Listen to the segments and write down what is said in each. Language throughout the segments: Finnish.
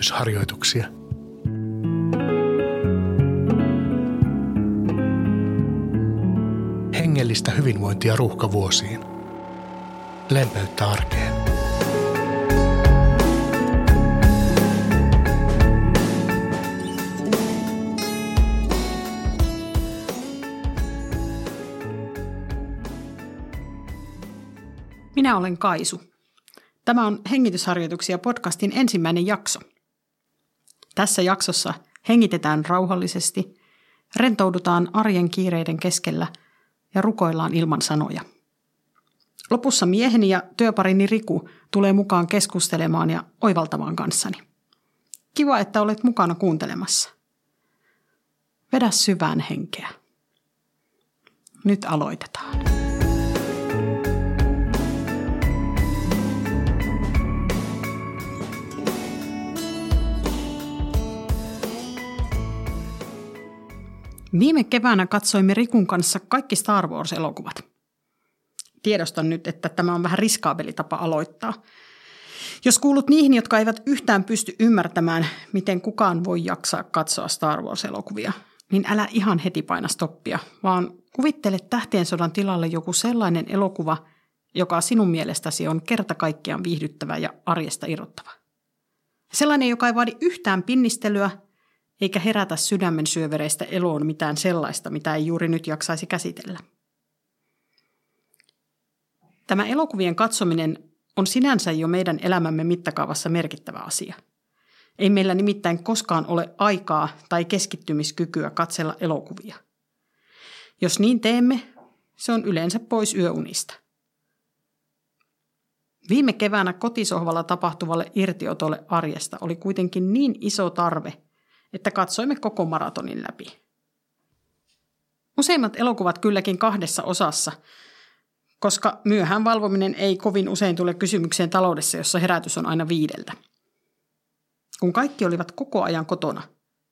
hengitysharjoituksia. Hengellistä hyvinvointia ruuhkavuosiin. Lempeyttä arkeen. Minä olen Kaisu. Tämä on Hengitysharjoituksia podcastin ensimmäinen jakso. Tässä jaksossa hengitetään rauhallisesti, rentoudutaan arjen kiireiden keskellä ja rukoillaan ilman sanoja. Lopussa mieheni ja työparini Riku tulee mukaan keskustelemaan ja oivaltamaan kanssani. Kiva, että olet mukana kuuntelemassa. Vedä syvään henkeä. Nyt aloitetaan. Viime keväänä katsoimme Rikun kanssa kaikki Star Wars-elokuvat. Tiedostan nyt, että tämä on vähän riskaabeli tapa aloittaa. Jos kuulut niihin, jotka eivät yhtään pysty ymmärtämään, miten kukaan voi jaksaa katsoa Star Wars-elokuvia, niin älä ihan heti paina stoppia, vaan kuvittele tähtien sodan tilalle joku sellainen elokuva, joka sinun mielestäsi on kerta kaikkiaan viihdyttävä ja arjesta irrottava. Sellainen, joka ei vaadi yhtään pinnistelyä eikä herätä sydämen syövereistä eloon mitään sellaista, mitä ei juuri nyt jaksaisi käsitellä. Tämä elokuvien katsominen on sinänsä jo meidän elämämme mittakaavassa merkittävä asia. Ei meillä nimittäin koskaan ole aikaa tai keskittymiskykyä katsella elokuvia. Jos niin teemme, se on yleensä pois yöunista. Viime keväänä kotisohvalla tapahtuvalle irtiotolle arjesta oli kuitenkin niin iso tarve – että katsoimme koko maratonin läpi. Useimmat elokuvat kylläkin kahdessa osassa, koska myöhään valvominen ei kovin usein tule kysymykseen taloudessa, jossa herätys on aina viideltä. Kun kaikki olivat koko ajan kotona,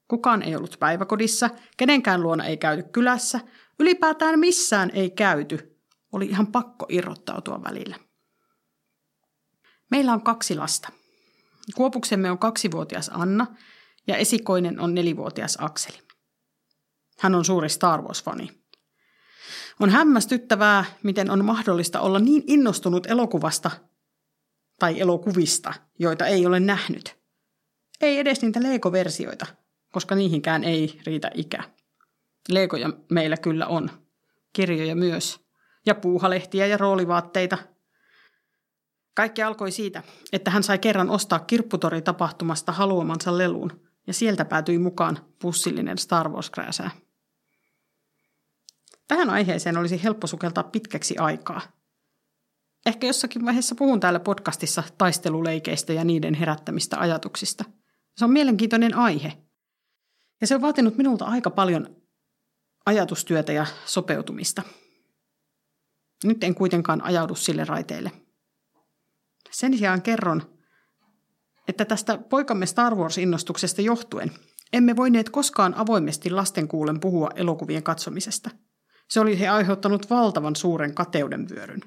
kukaan ei ollut päiväkodissa, kenenkään luona ei käyty kylässä, ylipäätään missään ei käyty, oli ihan pakko irrottautua välillä. Meillä on kaksi lasta. Kuopuksemme on kaksivuotias Anna ja esikoinen on nelivuotias Akseli. Hän on suuri Star Wars-fani. On hämmästyttävää, miten on mahdollista olla niin innostunut elokuvasta tai elokuvista, joita ei ole nähnyt. Ei edes niitä Lego-versioita, koska niihinkään ei riitä ikä. Legoja meillä kyllä on. Kirjoja myös. Ja puuhalehtiä ja roolivaatteita. Kaikki alkoi siitä, että hän sai kerran ostaa kirpputori-tapahtumasta haluamansa leluun – ja sieltä päätyi mukaan pussillinen Star wars. Tähän aiheeseen olisi helppo sukeltaa pitkäksi aikaa. Ehkä jossakin vaiheessa puhun täällä podcastissa taisteluleikeistä ja niiden herättämistä ajatuksista. Se on mielenkiintoinen aihe. Ja se on vaatinut minulta aika paljon ajatustyötä ja sopeutumista. Nyt en kuitenkaan ajaudu sille raiteelle. Sen sijaan kerron, että tästä poikamme Star Wars-innostuksesta johtuen emme voineet koskaan avoimesti lasten kuulen puhua elokuvien katsomisesta. Se oli he aiheuttanut valtavan suuren kateuden vyöryn.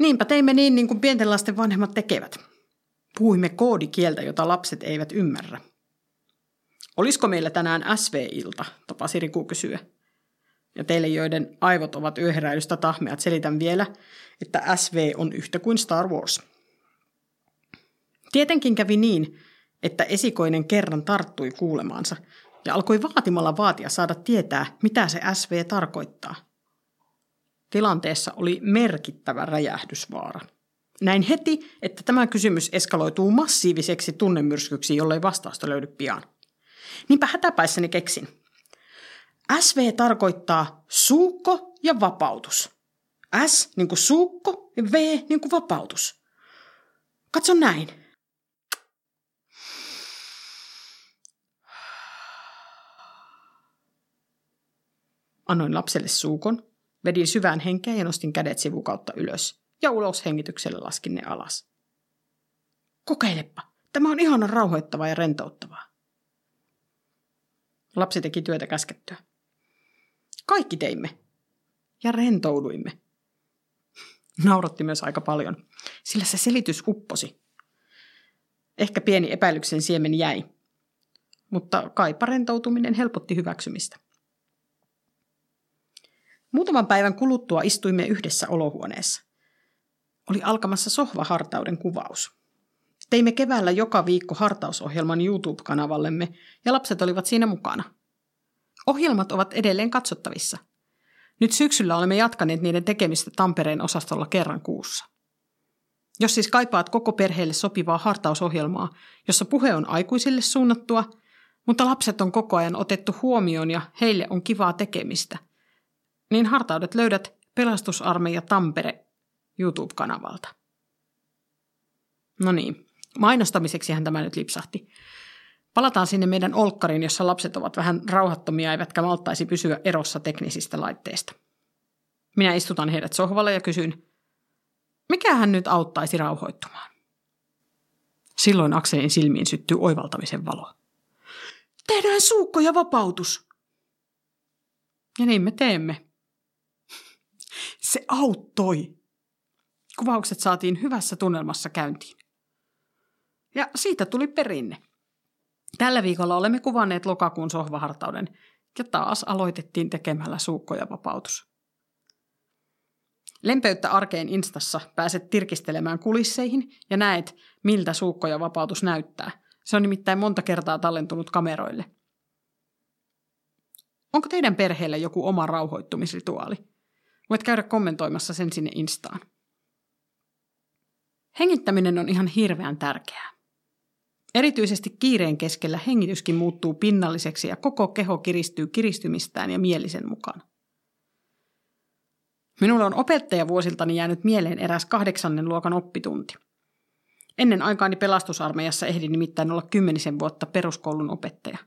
Niinpä teimme niin, niin kuin pienten lasten vanhemmat tekevät. Puhuimme koodikieltä, jota lapset eivät ymmärrä. Olisiko meillä tänään SV-ilta, tapasi Riku kysyä. Ja teille, joiden aivot ovat yöheräilystä tahmeat, selitän vielä, että SV on yhtä kuin Star Wars – Tietenkin kävi niin, että esikoinen kerran tarttui kuulemaansa ja alkoi vaatimalla vaatia saada tietää, mitä se SV tarkoittaa. Tilanteessa oli merkittävä räjähdysvaara. Näin heti, että tämä kysymys eskaloituu massiiviseksi tunnemyrskyksi, jollei vastausta löydy pian. Niinpä hätäpäissäni keksin. SV tarkoittaa suukko ja vapautus. S niin kuin suukko ja V niin kuin vapautus. Katso näin. Annoin lapselle suukon, vedin syvään henkeä ja nostin kädet sivukautta ylös ja ulos hengityksellä laskin ne alas. Kokeilepa, tämä on ihana rauhoittavaa ja rentouttavaa. Lapsi teki työtä käskettyä. Kaikki teimme. Ja rentouduimme. Nauratti myös aika paljon, sillä se selitys upposi. Ehkä pieni epäilyksen siemen jäi, mutta kaipa rentoutuminen helpotti hyväksymistä. Muutaman päivän kuluttua istuimme yhdessä olohuoneessa. Oli alkamassa sohvahartauden kuvaus. Teimme keväällä joka viikko hartausohjelman YouTube-kanavallemme ja lapset olivat siinä mukana. Ohjelmat ovat edelleen katsottavissa. Nyt syksyllä olemme jatkaneet niiden tekemistä Tampereen osastolla kerran kuussa. Jos siis kaipaat koko perheelle sopivaa hartausohjelmaa, jossa puhe on aikuisille suunnattua, mutta lapset on koko ajan otettu huomioon ja heille on kivaa tekemistä, niin hartaudet löydät Pelastusarmeija Tampere YouTube-kanavalta. No niin, mainostamiseksihän tämä nyt lipsahti. Palataan sinne meidän olkkariin, jossa lapset ovat vähän rauhattomia eivätkä malttaisi pysyä erossa teknisistä laitteista. Minä istutan heidät sohvalle ja kysyn, mikä hän nyt auttaisi rauhoittumaan? Silloin Akselin silmiin syttyy oivaltamisen valo. Tehdään suukko ja vapautus. Ja niin me teemme. Se auttoi. Kuvaukset saatiin hyvässä tunnelmassa käyntiin. Ja siitä tuli perinne. Tällä viikolla olemme kuvanneet lokakuun sohvahartauden ja taas aloitettiin tekemällä suukko ja vapautus. Lempeyttä arkeen Instassa pääset tirkistelemään kulisseihin ja näet, miltä suukko ja vapautus näyttää. Se on nimittäin monta kertaa tallentunut kameroille. Onko teidän perheellä joku oma rauhoittumisrituaali? Voit käydä kommentoimassa sen sinne Instaan. Hengittäminen on ihan hirveän tärkeää. Erityisesti kiireen keskellä hengityskin muuttuu pinnalliseksi ja koko keho kiristyy kiristymistään ja mielisen mukana. Minulle on opettajavuosiltani jäänyt mieleen eräs kahdeksannen luokan oppitunti. Ennen aikaani pelastusarmeijassa ehdin nimittäin olla kymmenisen vuotta peruskoulun opettaja.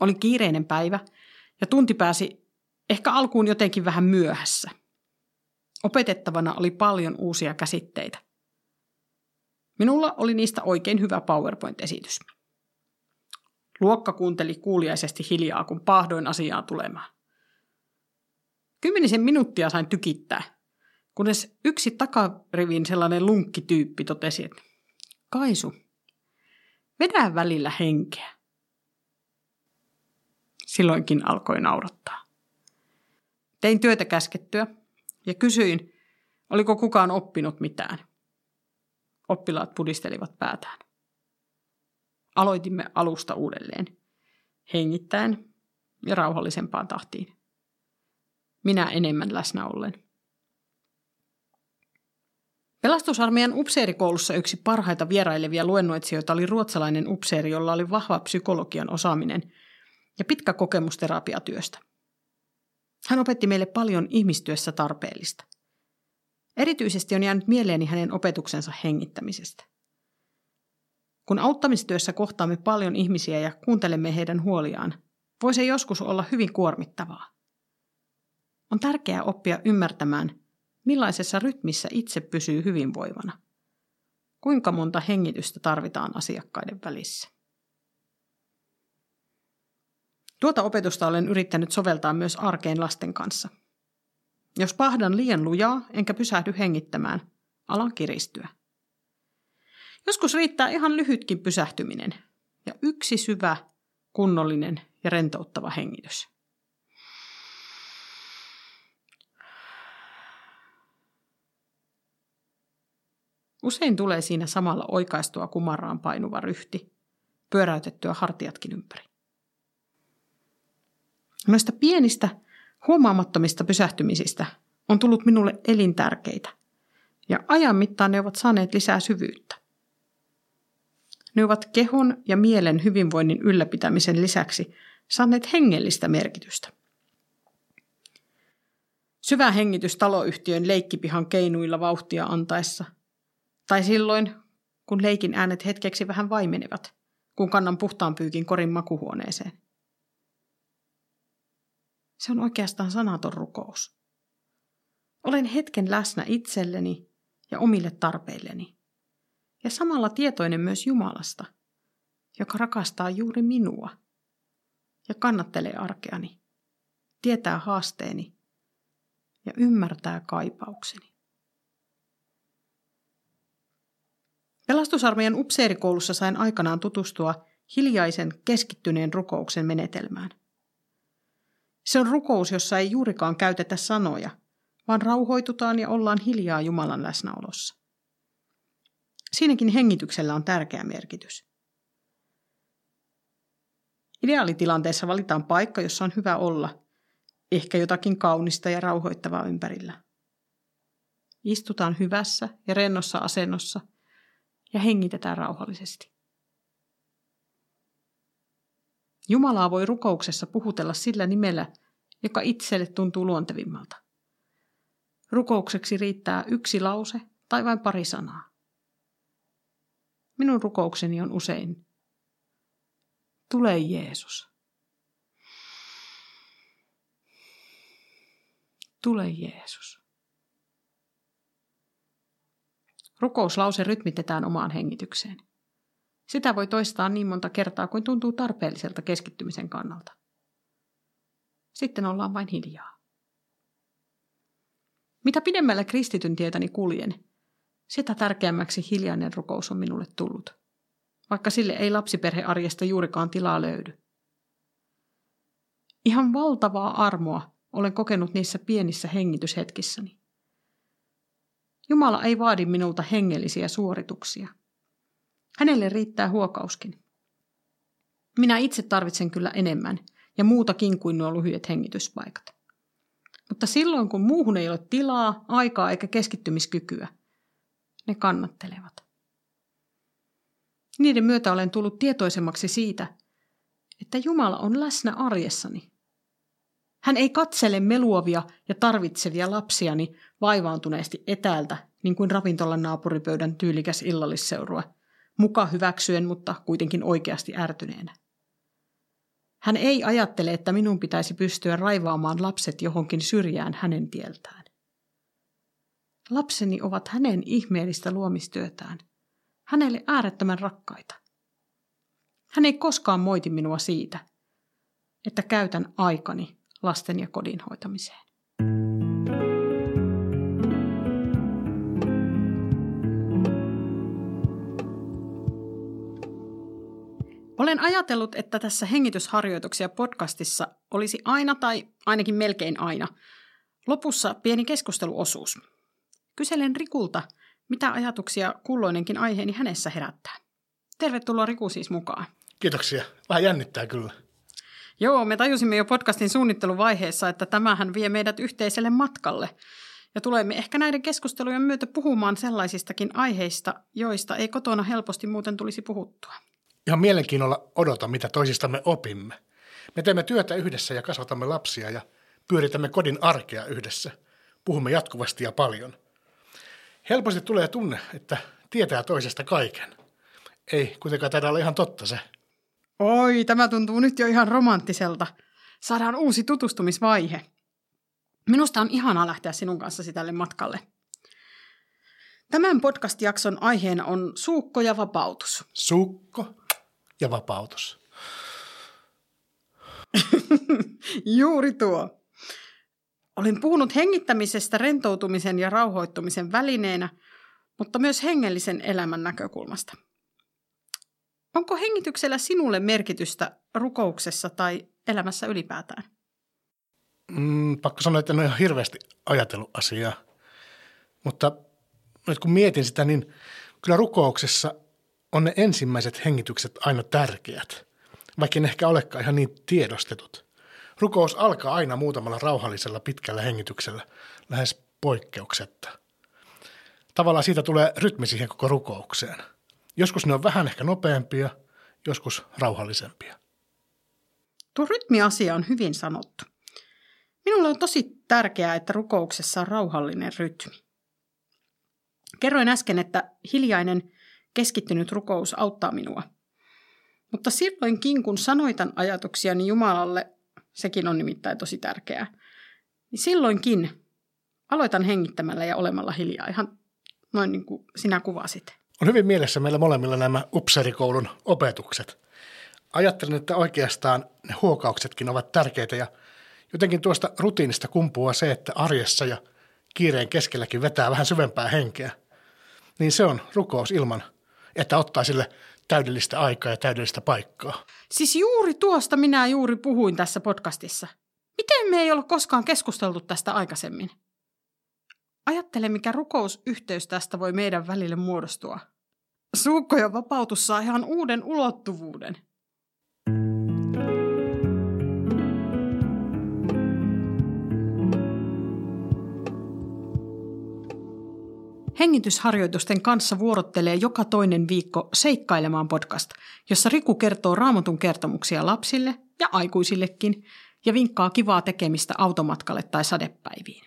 Oli kiireinen päivä ja tunti pääsi ehkä alkuun jotenkin vähän myöhässä. Opetettavana oli paljon uusia käsitteitä. Minulla oli niistä oikein hyvä PowerPoint-esitys. Luokka kuunteli kuuliaisesti hiljaa, kun pahdoin asiaa tulemaan. Kymmenisen minuuttia sain tykittää, kunnes yksi takarivin sellainen lunkkityyppi totesi, että Kaisu, vedä välillä henkeä. Silloinkin alkoi naurattaa. Tein työtä käskettyä ja kysyin, oliko kukaan oppinut mitään. Oppilaat pudistelivat päätään. Aloitimme alusta uudelleen, hengittäen ja rauhallisempaan tahtiin minä enemmän läsnä ollen. Pelastusarmeijan upseerikoulussa yksi parhaita vierailevia luennoitsijoita oli ruotsalainen upseeri, jolla oli vahva psykologian osaaminen ja pitkä kokemus terapiatyöstä. Hän opetti meille paljon ihmistyössä tarpeellista. Erityisesti on jäänyt mieleeni hänen opetuksensa hengittämisestä. Kun auttamistyössä kohtaamme paljon ihmisiä ja kuuntelemme heidän huoliaan, voi se joskus olla hyvin kuormittavaa. On tärkeää oppia ymmärtämään, millaisessa rytmissä itse pysyy hyvinvoivana. Kuinka monta hengitystä tarvitaan asiakkaiden välissä. Tuota opetusta olen yrittänyt soveltaa myös arkeen lasten kanssa. Jos pahdan liian lujaa enkä pysähdy hengittämään, alan kiristyä. Joskus riittää ihan lyhytkin pysähtyminen ja yksi syvä, kunnollinen ja rentouttava hengitys. Usein tulee siinä samalla oikaistua kumaraan painuva ryhti, pyöräytettyä hartiatkin ympäri. Noista pienistä, huomaamattomista pysähtymisistä on tullut minulle elintärkeitä, ja ajan mittaan ne ovat saaneet lisää syvyyttä. Ne ovat kehon ja mielen hyvinvoinnin ylläpitämisen lisäksi saaneet hengellistä merkitystä. Syvä hengitys taloyhtiön leikkipihan keinuilla vauhtia antaessa – tai silloin, kun leikin äänet hetkeksi vähän vaimenevat, kun kannan puhtaan pyykin korin makuhuoneeseen. Se on oikeastaan sanaton rukous. Olen hetken läsnä itselleni ja omille tarpeilleni. Ja samalla tietoinen myös Jumalasta, joka rakastaa juuri minua ja kannattelee arkeani, tietää haasteeni ja ymmärtää kaipaukseni. Pelastusarmeijan upseerikoulussa sain aikanaan tutustua hiljaisen keskittyneen rukouksen menetelmään. Se on rukous, jossa ei juurikaan käytetä sanoja, vaan rauhoitutaan ja ollaan hiljaa Jumalan läsnäolossa. Siinäkin hengityksellä on tärkeä merkitys. Ideaalitilanteessa valitaan paikka, jossa on hyvä olla, ehkä jotakin kaunista ja rauhoittavaa ympärillä. Istutaan hyvässä ja rennossa asennossa ja hengitetään rauhallisesti. Jumalaa voi rukouksessa puhutella sillä nimellä, joka itselle tuntuu luontevimmalta. Rukoukseksi riittää yksi lause tai vain pari sanaa. Minun rukoukseni on usein, tule Jeesus. Tule Jeesus. Rukouslause rytmitetään omaan hengitykseen. Sitä voi toistaa niin monta kertaa kuin tuntuu tarpeelliselta keskittymisen kannalta. Sitten ollaan vain hiljaa. Mitä pidemmällä kristityn tietäni kuljen, sitä tärkeämmäksi hiljainen rukous on minulle tullut, vaikka sille ei lapsiperhearjesta juurikaan tilaa löydy. Ihan valtavaa armoa olen kokenut niissä pienissä hengityshetkissäni. Jumala ei vaadi minulta hengellisiä suorituksia. Hänelle riittää huokauskin. Minä itse tarvitsen kyllä enemmän ja muutakin kuin nuo lyhyet hengityspaikat. Mutta silloin, kun muuhun ei ole tilaa, aikaa eikä keskittymiskykyä, ne kannattelevat. Niiden myötä olen tullut tietoisemmaksi siitä, että Jumala on läsnä arjessani. Hän ei katsele meluavia ja tarvitsevia lapsiani vaivaantuneesti etäältä, niin kuin ravintolan naapuripöydän tyylikäs illallisseurue, muka hyväksyen, mutta kuitenkin oikeasti ärtyneenä. Hän ei ajattele, että minun pitäisi pystyä raivaamaan lapset johonkin syrjään hänen tieltään. Lapseni ovat hänen ihmeellistä luomistyötään, hänelle äärettömän rakkaita. Hän ei koskaan moiti minua siitä, että käytän aikani lasten ja kodin hoitamiseen. Olen ajatellut, että tässä hengitysharjoituksia podcastissa olisi aina tai ainakin melkein aina lopussa pieni keskusteluosuus. Kyselen Rikulta, mitä ajatuksia kulloinenkin aiheeni hänessä herättää. Tervetuloa Riku siis mukaan. Kiitoksia. Vähän jännittää kyllä. Joo, me tajusimme jo podcastin suunnitteluvaiheessa, että tämähän vie meidät yhteiselle matkalle. Ja tulemme ehkä näiden keskustelujen myötä puhumaan sellaisistakin aiheista, joista ei kotona helposti muuten tulisi puhuttua ihan mielenkiinnolla odota, mitä toisistamme opimme. Me teemme työtä yhdessä ja kasvatamme lapsia ja pyöritämme kodin arkea yhdessä. Puhumme jatkuvasti ja paljon. Helposti tulee tunne, että tietää toisesta kaiken. Ei kuitenkaan taida olla ihan totta se. Oi, tämä tuntuu nyt jo ihan romanttiselta. Saadaan uusi tutustumisvaihe. Minusta on ihanaa lähteä sinun kanssasi tälle matkalle. Tämän podcast-jakson aiheena on suukko ja vapautus. Suukko ja vapautus. Juuri tuo. Olen puhunut hengittämisestä rentoutumisen ja rauhoittumisen välineenä, mutta myös hengellisen elämän näkökulmasta. Onko hengityksellä sinulle merkitystä rukouksessa tai elämässä ylipäätään? Mm, pakko sanoa, että en ole ihan hirveästi ajatellut asiaa. Mutta nyt kun mietin sitä, niin kyllä rukouksessa on ne ensimmäiset hengitykset aina tärkeät, vaikka en ehkä olekaan ihan niin tiedostetut. Rukous alkaa aina muutamalla rauhallisella pitkällä hengityksellä, lähes poikkeuksetta. Tavallaan siitä tulee rytmi siihen koko rukoukseen. Joskus ne on vähän ehkä nopeampia, joskus rauhallisempia. Tuo rytmiasia on hyvin sanottu. Minulle on tosi tärkeää, että rukouksessa on rauhallinen rytmi. Kerroin äsken, että hiljainen keskittynyt rukous auttaa minua. Mutta silloinkin, kun sanoitan ajatuksiani Jumalalle, sekin on nimittäin tosi tärkeää, niin silloinkin aloitan hengittämällä ja olemalla hiljaa, ihan noin niin kuin sinä kuvasit. On hyvin mielessä meillä molemmilla nämä upserikoulun opetukset. Ajattelen, että oikeastaan ne huokauksetkin ovat tärkeitä ja jotenkin tuosta rutiinista kumpuaa se, että arjessa ja kiireen keskelläkin vetää vähän syvempää henkeä. Niin se on rukous ilman että ottaa sille täydellistä aikaa ja täydellistä paikkaa. Siis juuri tuosta minä juuri puhuin tässä podcastissa. Miten me ei ole koskaan keskusteltu tästä aikaisemmin? Ajattele, mikä rukousyhteys tästä voi meidän välille muodostua. Suukkojen vapautus saa ihan uuden ulottuvuuden. Hengitysharjoitusten kanssa vuorottelee joka toinen viikko Seikkailemaan podcast, jossa Riku kertoo raamatun kertomuksia lapsille ja aikuisillekin ja vinkkaa kivaa tekemistä automatkalle tai sadepäiviin.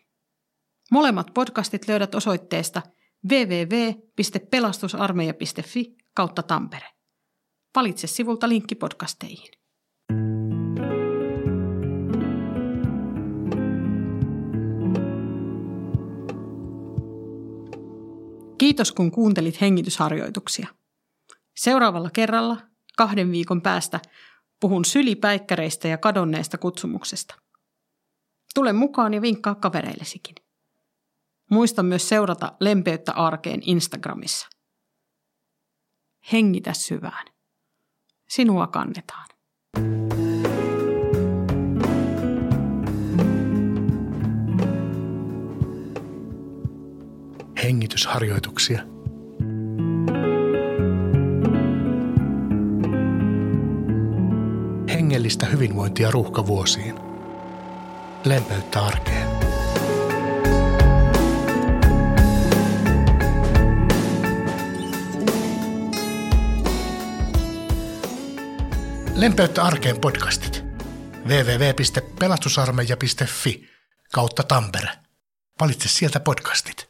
Molemmat podcastit löydät osoitteesta www.pelastusarmeija.fi kautta Tampere. Valitse sivulta linkki podcasteihin. Kiitos kun kuuntelit hengitysharjoituksia. Seuraavalla kerralla, kahden viikon päästä, puhun sylipäikkäreistä ja kadonneesta kutsumuksesta. Tule mukaan ja vinkkaa kavereillesikin. Muista myös seurata Lempeyttä arkeen Instagramissa. Hengitä syvään. Sinua kannetaan. Hengitysharjoituksia. Hengellistä hyvinvointia ruuhkavuosiin. Lempeyttä arkeen. Lempeyttä arkeen podcastit. www.pelastusarmeija.fi kautta Tampere. Valitse sieltä podcastit.